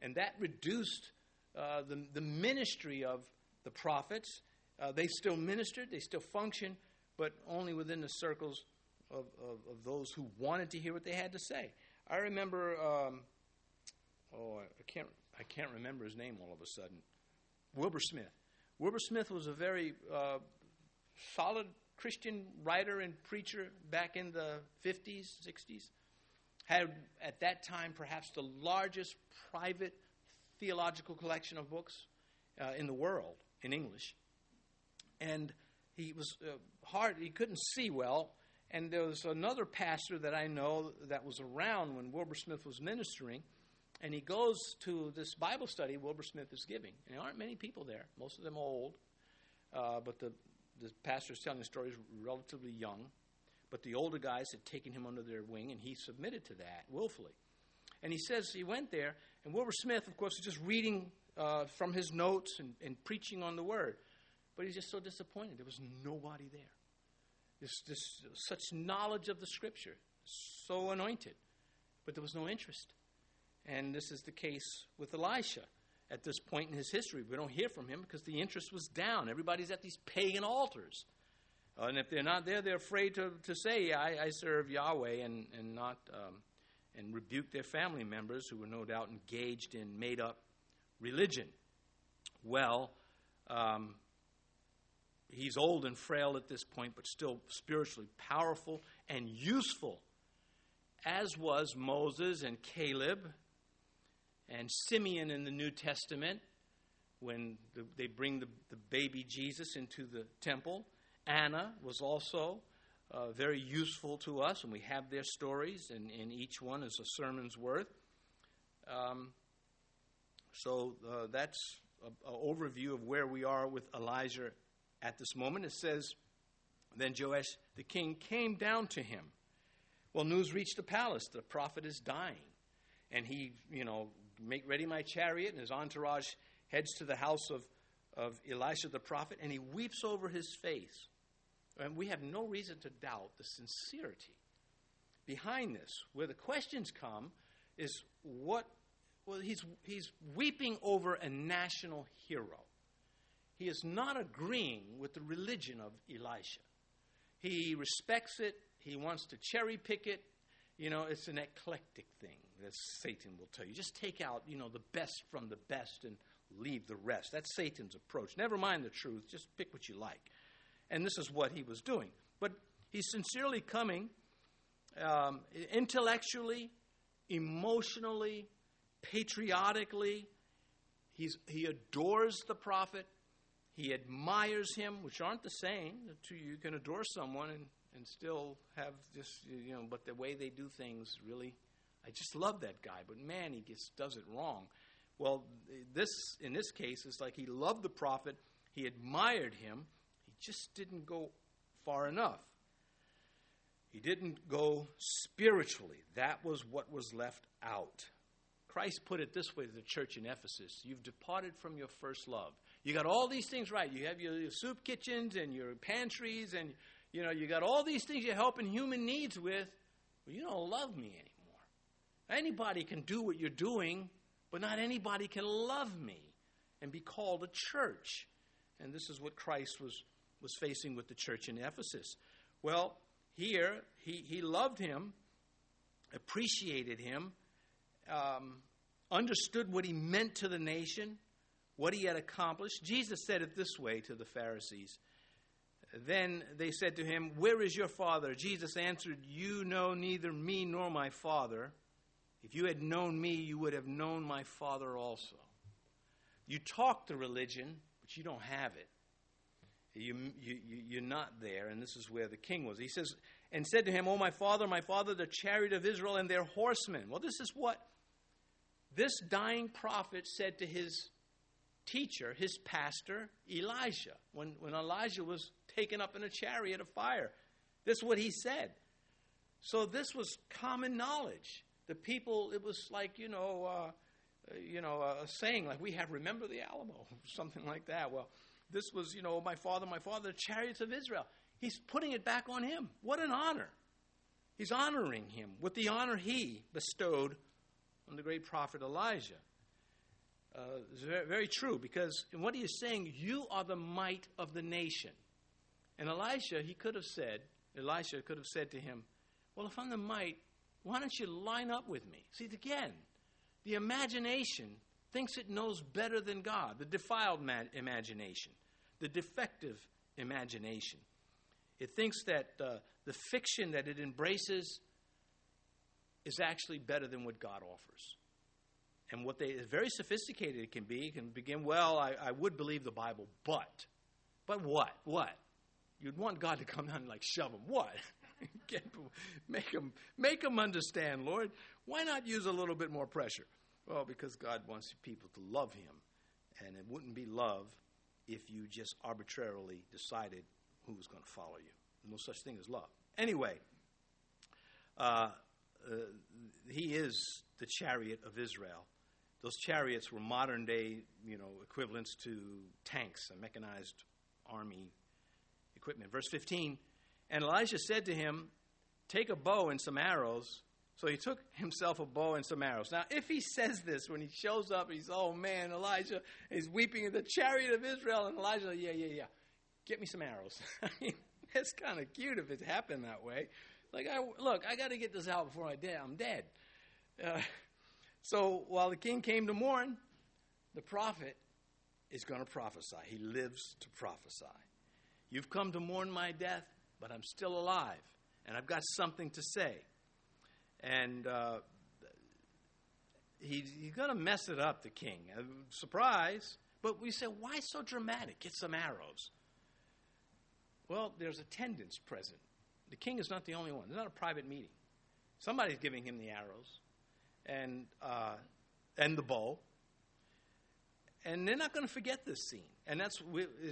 And that reduced uh, the, the ministry of the prophets. Uh, they still ministered, they still functioned, but only within the circles of, of, of, those who wanted to hear what they had to say. I remember, um, oh, I can't, I can't remember his name all of a sudden. Wilbur Smith. Wilbur Smith was a very uh, solid Christian writer and preacher back in the 50s, 60s. Had at that time perhaps the largest private theological collection of books uh, in the world in English. And he was uh, hard, he couldn't see well. And there was another pastor that I know that was around when Wilbur Smith was ministering. And he goes to this Bible study Wilbur Smith is giving. And there aren't many people there, most of them old. Uh, but the, the pastor is telling the story is relatively young. But the older guys had taken him under their wing, and he submitted to that willfully. And he says he went there, and Wilbur Smith, of course, is just reading uh, from his notes and, and, preaching on the word. But he's just so disappointed. There was nobody there. This, this, such knowledge of the scripture, so anointed, but there was no interest. And this is the case with Elisha at this point in his history. We don't hear from him because the interest was down. Everybody's at these pagan altars. Uh, and if they're not there, they're afraid to, to say, I, I serve Yahweh and, and not um, and rebuke their family members who were no doubt engaged in made up religion. Well, um, he's old and frail at this point, but still spiritually powerful and useful, as was Moses and Caleb and Simeon in the New Testament when the, they bring the, the baby Jesus into the temple. Anna was also uh, very useful to us, and we have their stories, and, and each one is a sermon's worth. Um, so uh, that's an overview of where we are with Elijah at this moment. It says, Then Joash the king came down to him Well, news reached the palace. The prophet is dying. And he, you know, make ready my chariot, and his entourage heads to the house of, of Elisha the prophet, and he weeps over his face. And we have no reason to doubt the sincerity behind this. Where the questions come is what, well, he's, he's weeping over a national hero. He is not agreeing with the religion of Elisha. He respects it, he wants to cherry pick it. You know, it's an eclectic thing that Satan will tell you. Just take out, you know, the best from the best and leave the rest. That's Satan's approach. Never mind the truth, just pick what you like. And this is what he was doing. But he's sincerely coming um, intellectually, emotionally, patriotically. He's, he adores the prophet. He admires him, which aren't the same. You can adore someone and, and still have this, you know, but the way they do things really, I just love that guy, but man, he just does it wrong. Well, this, in this case, is like he loved the prophet, he admired him, just didn't go far enough. He didn't go spiritually. That was what was left out. Christ put it this way to the church in Ephesus You've departed from your first love. You got all these things right. You have your, your soup kitchens and your pantries, and you know you got all these things you're helping human needs with. Well, you don't love me anymore. Anybody can do what you're doing, but not anybody can love me and be called a church. And this is what Christ was, was facing with the church in Ephesus. Well, here, he, he loved him, appreciated him, um, understood what he meant to the nation, what he had accomplished. Jesus said it this way to the Pharisees. Then they said to him, Where is your father? Jesus answered, You know neither me nor my father. If you had known me, you would have known my father also. You talk the religion, but you don't have it. You, you, you're not there, and this is where the king was. He says, and said to him, Oh, my father, my father, the chariot of Israel and their horsemen. Well, this is what this dying prophet said to his teacher, his pastor, Elijah, when, when Elijah was taken up in a chariot of fire. This is what he said. So this was common knowledge. The people, it was like, you know, uh, you know, a saying like we have remember the Alamo, something like that. Well, this was, you know, my father, my father, the chariots of Israel. He's putting it back on him. What an honor. He's honoring him with the honor he bestowed on the great prophet Elijah. Uh, it's very, very true because in what he is saying, you are the might of the nation. And Elisha, he could have said, Elisha could have said to him, Well, if I'm the might, why don't you line up with me? See, again, the imagination thinks it knows better than God, the defiled imagination the defective imagination. It thinks that uh, the fiction that it embraces is actually better than what God offers. And what they very sophisticated it can be, it can begin, well, I, I would believe the Bible, but. But what? What? You'd want God to come down and like shove them. What? Make them make them understand, Lord. Why not use a little bit more pressure? Well, because God wants people to love Him, and it wouldn't be love if you just arbitrarily decided who was going to follow you. No such thing as love. Anyway, uh, uh, he is the chariot of Israel. Those chariots were modern day, you know, equivalents to tanks, a mechanized army equipment. Verse 15, and Elijah said to him, Take a bow and some arrows. So he took himself a bow and some arrows. Now, if he says this when he shows up, he's, oh man, Elijah is weeping in the chariot of Israel, and Elijah, yeah, yeah, yeah, get me some arrows. I mean, it's kind of cute if it happened that way. Like, I, look, I got to get this out before I die. I'm dead. Uh, so while the king came to mourn, the prophet is going to prophesy. He lives to prophesy. You've come to mourn my death, but I'm still alive, and I've got something to say and uh, he, he's going to mess it up, the king. Uh, surprise. But we say, why so dramatic? Get some arrows. Well, there's attendants present. The king is not the only one. It's not a private meeting. Somebody's giving him the arrows and, uh, and the bow. And they're not going to forget this scene. And that's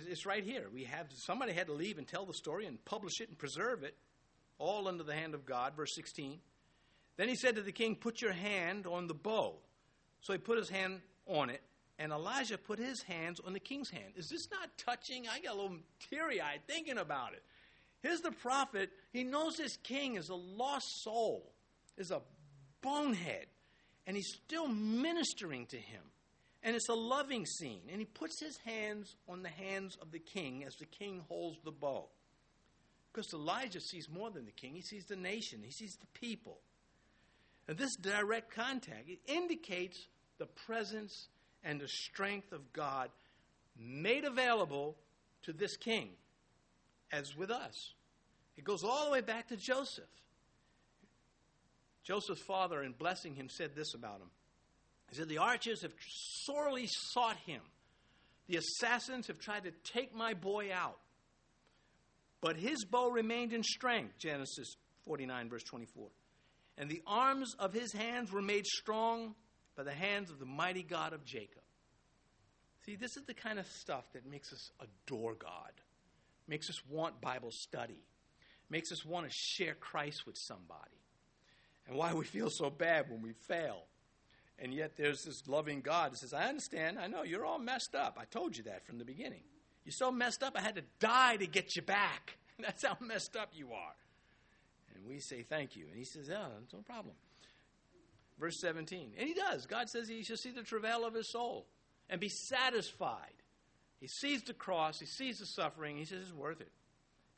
it's right here. We have somebody had to leave and tell the story and publish it and preserve it all under the hand of God. Verse 16. Then he said to the king, Put your hand on the bow. So he put his hand on it, and Elijah put his hands on the king's hand. Is this not touching? I got a little teary eyed thinking about it. Here's the prophet. He knows this king is a lost soul, is a bonehead, and he's still ministering to him. And it's a loving scene. And he puts his hands on the hands of the king as the king holds the bow. Because Elijah sees more than the king, he sees the nation, he sees the people. And this direct contact it indicates the presence and the strength of God made available to this king, as with us. It goes all the way back to Joseph. Joseph's father, in blessing him, said this about him. He said, The archers have sorely sought him. The assassins have tried to take my boy out. But his bow remained in strength, Genesis 49, verse 24. And the arms of his hands were made strong by the hands of the mighty God of Jacob. See, this is the kind of stuff that makes us adore God, makes us want Bible study, makes us want to share Christ with somebody, and why we feel so bad when we fail. And yet there's this loving God that says, I understand, I know, you're all messed up. I told you that from the beginning. You're so messed up, I had to die to get you back. That's how messed up you are. And we say, Thank you. And he says, Yeah, no problem. Verse 17. And he does. God says he shall see the travail of his soul and be satisfied. He sees the cross, he sees the suffering, he says it's worth it.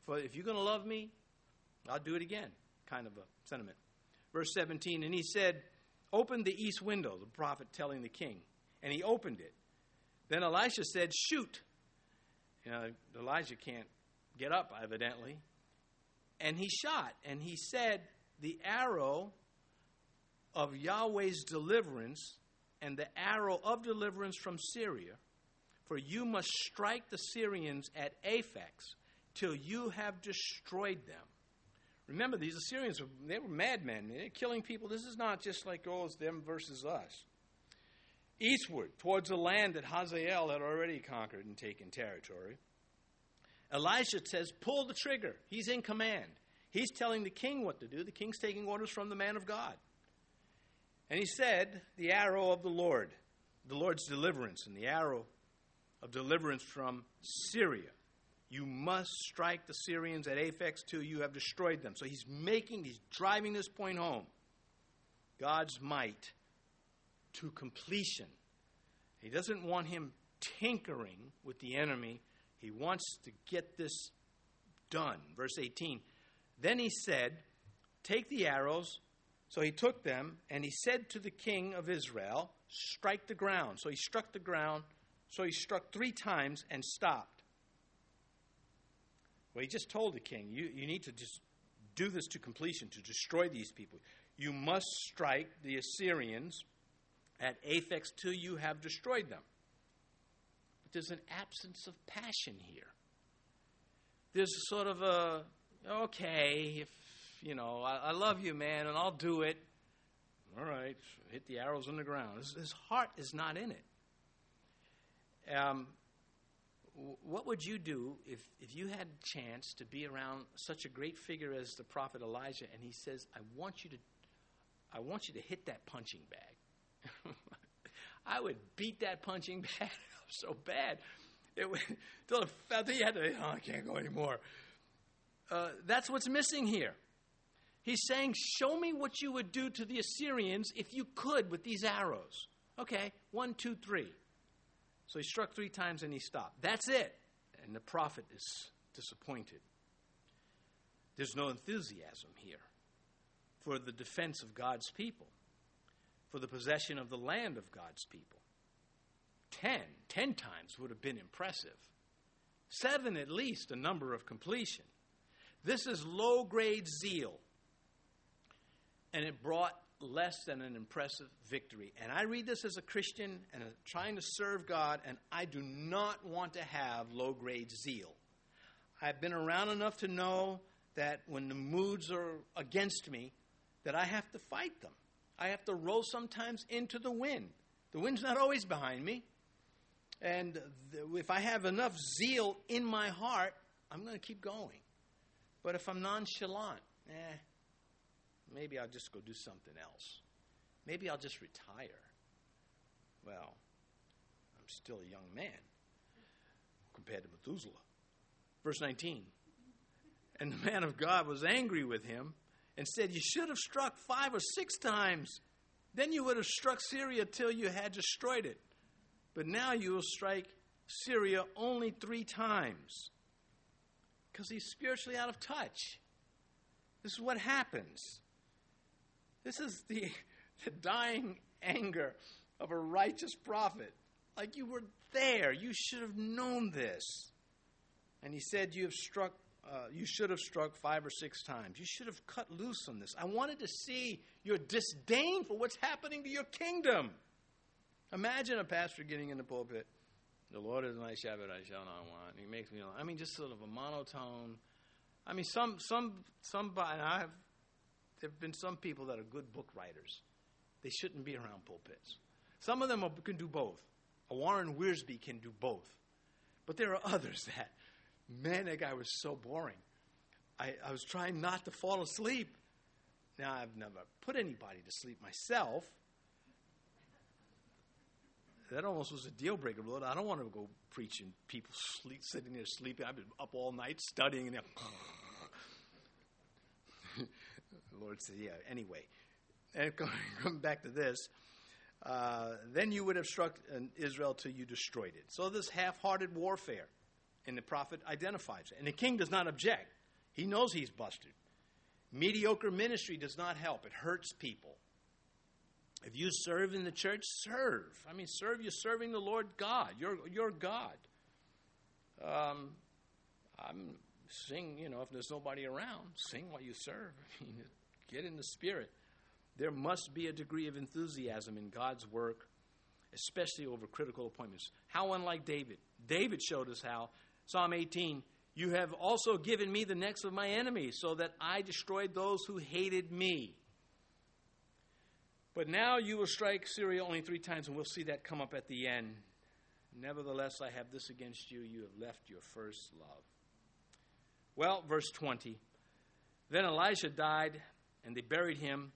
For if you're going to love me, I'll do it again. Kind of a sentiment. Verse 17. And he said, Open the east window, the prophet telling the king. And he opened it. Then Elisha said, Shoot. You know, Elijah can't get up, evidently. And he shot, and he said, The arrow of Yahweh's deliverance and the arrow of deliverance from Syria, for you must strike the Syrians at Aphek till you have destroyed them. Remember, these Assyrians, they were madmen. They're killing people. This is not just like, oh, it's them versus us. Eastward, towards the land that Hazael had already conquered and taken territory, Elisha says, pull the trigger. He's in command. He's telling the king what to do. The king's taking orders from the man of God. And he said, The arrow of the Lord, the Lord's deliverance, and the arrow of deliverance from Syria. You must strike the Syrians at Aphek till you have destroyed them. So he's making, he's driving this point home. God's might to completion. He doesn't want him tinkering with the enemy. He wants to get this done. Verse 18. Then he said, Take the arrows so he took them, and he said to the king of Israel, Strike the ground. So he struck the ground. So he struck three times and stopped. Well, he just told the king, you, you need to just do this to completion, to destroy these people. You must strike the Assyrians at Aphek till you have destroyed them. There's an absence of passion here. There's sort of a, okay, if you know, I, I love you, man, and I'll do it. All right, hit the arrows in the ground. His, his heart is not in it. Um, what would you do if, if you had a chance to be around such a great figure as the prophet Elijah and he says, I want you to I want you to hit that punching bag. I would beat that punching bag up so bad. It would, till I you had to, oh, I can't go anymore. Uh, that's what's missing here. He's saying, Show me what you would do to the Assyrians if you could with these arrows. Okay, one, two, three. So he struck three times and he stopped. That's it. And the prophet is disappointed. There's no enthusiasm here for the defense of God's people, for the possession of the land of God's people. Ten, ten times would have been impressive. Seven at least, a number of completion. This is low grade zeal and it brought less than an impressive victory. And I read this as a Christian and trying to serve God, and I do not want to have low grade zeal. I've been around enough to know that when the moods are against me, that I have to fight them. I have to roll sometimes into the wind. The wind's not always behind me. And if I have enough zeal in my heart, I'm going to keep going. But if I'm nonchalant, eh, maybe I'll just go do something else. Maybe I'll just retire. Well, I'm still a young man compared to Methuselah. Verse 19. And the man of God was angry with him and said, You should have struck five or six times. Then you would have struck Syria till you had destroyed it. But now you will strike Syria only three times because he's spiritually out of touch. This is what happens. This is the, the dying anger of a righteous prophet. Like you were there, you should have known this. And he said, You have struck. Uh, you should have struck five or six times. You should have cut loose on this. I wanted to see your disdain for what's happening to your kingdom. Imagine a pastor getting in the pulpit. The Lord is my shepherd; I shall not want. He makes me. I mean, just sort of a monotone. I mean, some some some. And I have. There have been some people that are good book writers. They shouldn't be around pulpits. Some of them are, can do both. A Warren Wiersbe can do both. But there are others that, man, that guy was so boring. I, I was trying not to fall asleep. Now, I've never put anybody to sleep myself. That almost was a deal breaker, Lord. I don't want to go preaching, people sleep, sitting there sleeping. I've been up all night studying, and the Lord said, Yeah, anyway. And coming back to this, uh, then you would have struck Israel till you destroyed it. So this half-hearted warfare, and the prophet identifies it. And the king does not object. He knows he's busted. Mediocre ministry does not help. It hurts people. If you serve in the church, serve. I mean, serve. You're serving the Lord God. You're, you're God. Um, I'm sing. You know, if there's nobody around, sing while you serve. I mean, get in the spirit. There must be a degree of enthusiasm in God's work, especially over critical appointments. How unlike David? David showed us how. Psalm 18 You have also given me the necks of my enemies, so that I destroyed those who hated me. But now you will strike Syria only three times, and we'll see that come up at the end. Nevertheless, I have this against you you have left your first love. Well, verse 20. Then Elisha died, and they buried him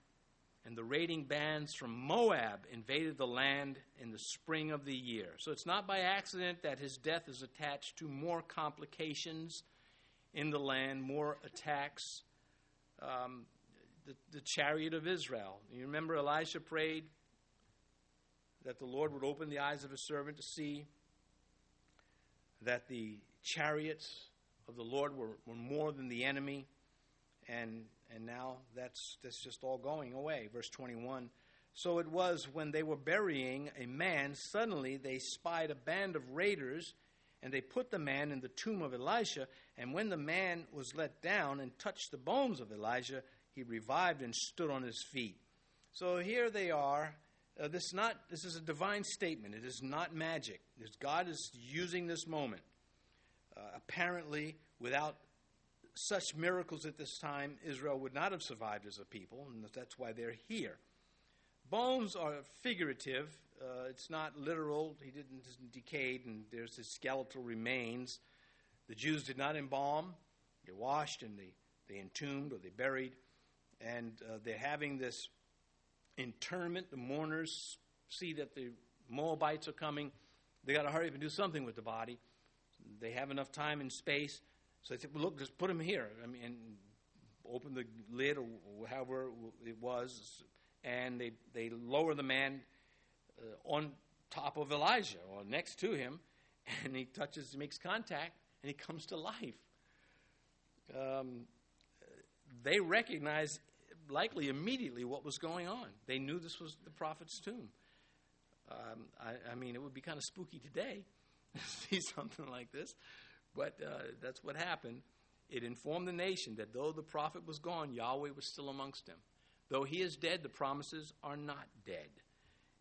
and the raiding bands from Moab invaded the land in the spring of the year. So it's not by accident that his death is attached to more complications in the land, more attacks. Um, the, the chariot of Israel. You remember Elisha prayed that the Lord would open the eyes of his servant to see that the chariots of the Lord were, were more than the enemy. And and now that's that's just all going away. Verse 21. So it was when they were burying a man, suddenly they spied a band of raiders, and they put the man in the tomb of Elisha. And when the man was let down and touched the bones of Elijah, he revived and stood on his feet. So here they are. Uh, this, is not, this is a divine statement. It is not magic. This, God is using this moment. Uh, apparently, without such miracles at this time, Israel would not have survived as a people, and that's why they're here. Bones are figurative. Uh, it's not literal. He didn't decay, and there's his skeletal remains. The Jews did not embalm. They washed and they, they entombed or they buried. And uh, they're having this interment. The mourners see that the Moabites are coming. They got to hurry up and do something with the body. They have enough time and space. So they said, well, look, just put him here. I mean, and open the lid or however it was, and they, they lower the man uh, on top of Elijah or next to him, and he touches, he makes contact, and he comes to life. Um, they recognized likely immediately what was going on. They knew this was the prophet's tomb. Um, I, I, mean, it would be kind of spooky today to see something like this. But uh, that's what happened. It informed the nation that though the prophet was gone, Yahweh was still amongst them. Though he is dead, the promises are not dead.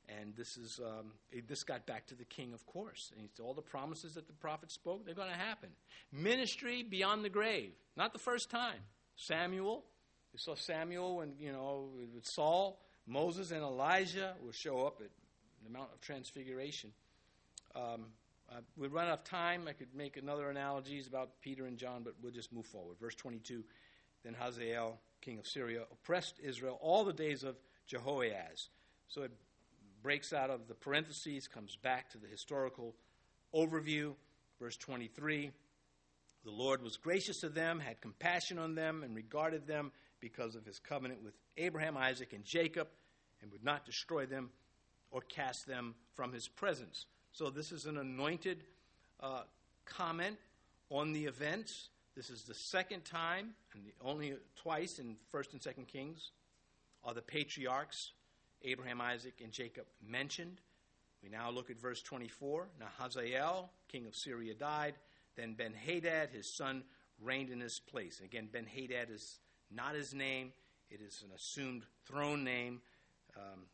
And this is um, this got back to the king, of course. And all the promises that the prophet spoke, they're going to happen. Ministry beyond the grave, not the first time. Samuel, we saw Samuel and you know with Saul, Moses, and Elijah will show up at the Mount of Transfiguration. Um, uh, we run out of time. I could make another analogies about Peter and John, but we'll just move forward. Verse 22. Then Hazael, king of Syria, oppressed Israel all the days of Jehoahaz. So it breaks out of the parentheses, comes back to the historical overview. Verse 23 The Lord was gracious to them, had compassion on them, and regarded them because of his covenant with Abraham, Isaac, and Jacob, and would not destroy them or cast them from his presence. So this is an anointed uh, comment on the events. This is the second time, and only twice in First and Second Kings, are the patriarchs Abraham, Isaac, and Jacob mentioned. We now look at verse 24. Now Hazael, king of Syria, died. Then Ben Hadad, his son, reigned in his place. Again, Ben Hadad is not his name, it is an assumed throne name. Um,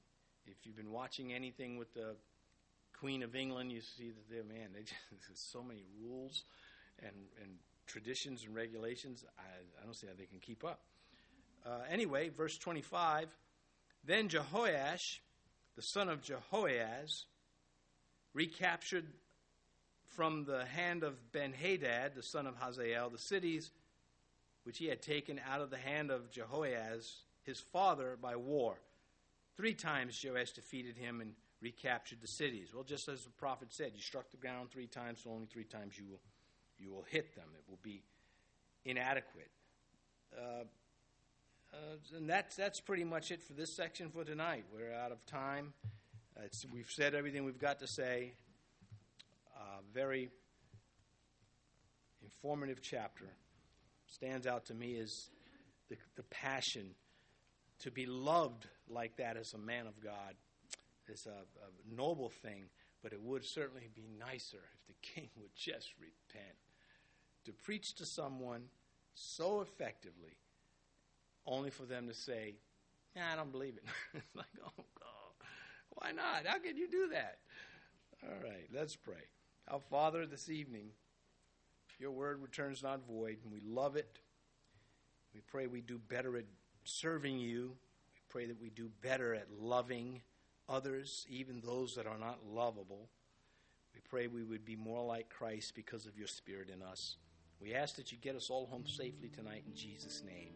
if you've been watching anything with the Queen of England, you see that they're, man, they just, there's so many rules and, and traditions and regulations. I, I don't see how they can keep up. Uh, anyway, verse 25 Then Jehoash, the son of Jehoahaz, recaptured from the hand of Ben Hadad, the son of Hazael, the cities which he had taken out of the hand of Jehoahaz, his father, by war. Three times Joash defeated him and recaptured the cities. Well, just as the prophet said, you struck the ground three times, so only three times you will, you will hit them. It will be inadequate. Uh, uh, and that's, that's pretty much it for this section for tonight. We're out of time. We've said everything we've got to say. Uh, very informative chapter. Stands out to me is the, the passion to be loved like that as a man of God is a, uh, a noble thing, but it would certainly be nicer if the king would just repent. To preach to someone so effectively, only for them to say, nah, I don't believe it. it's like, oh, God, why not? How can you do that? All right, let's pray. Our Father, this evening, your word returns not void, and we love it. We pray we do better at serving you. We pray that we do better at loving others, even those that are not lovable. We pray we would be more like Christ because of your Spirit in us. We ask that you get us all home safely tonight in Jesus' name.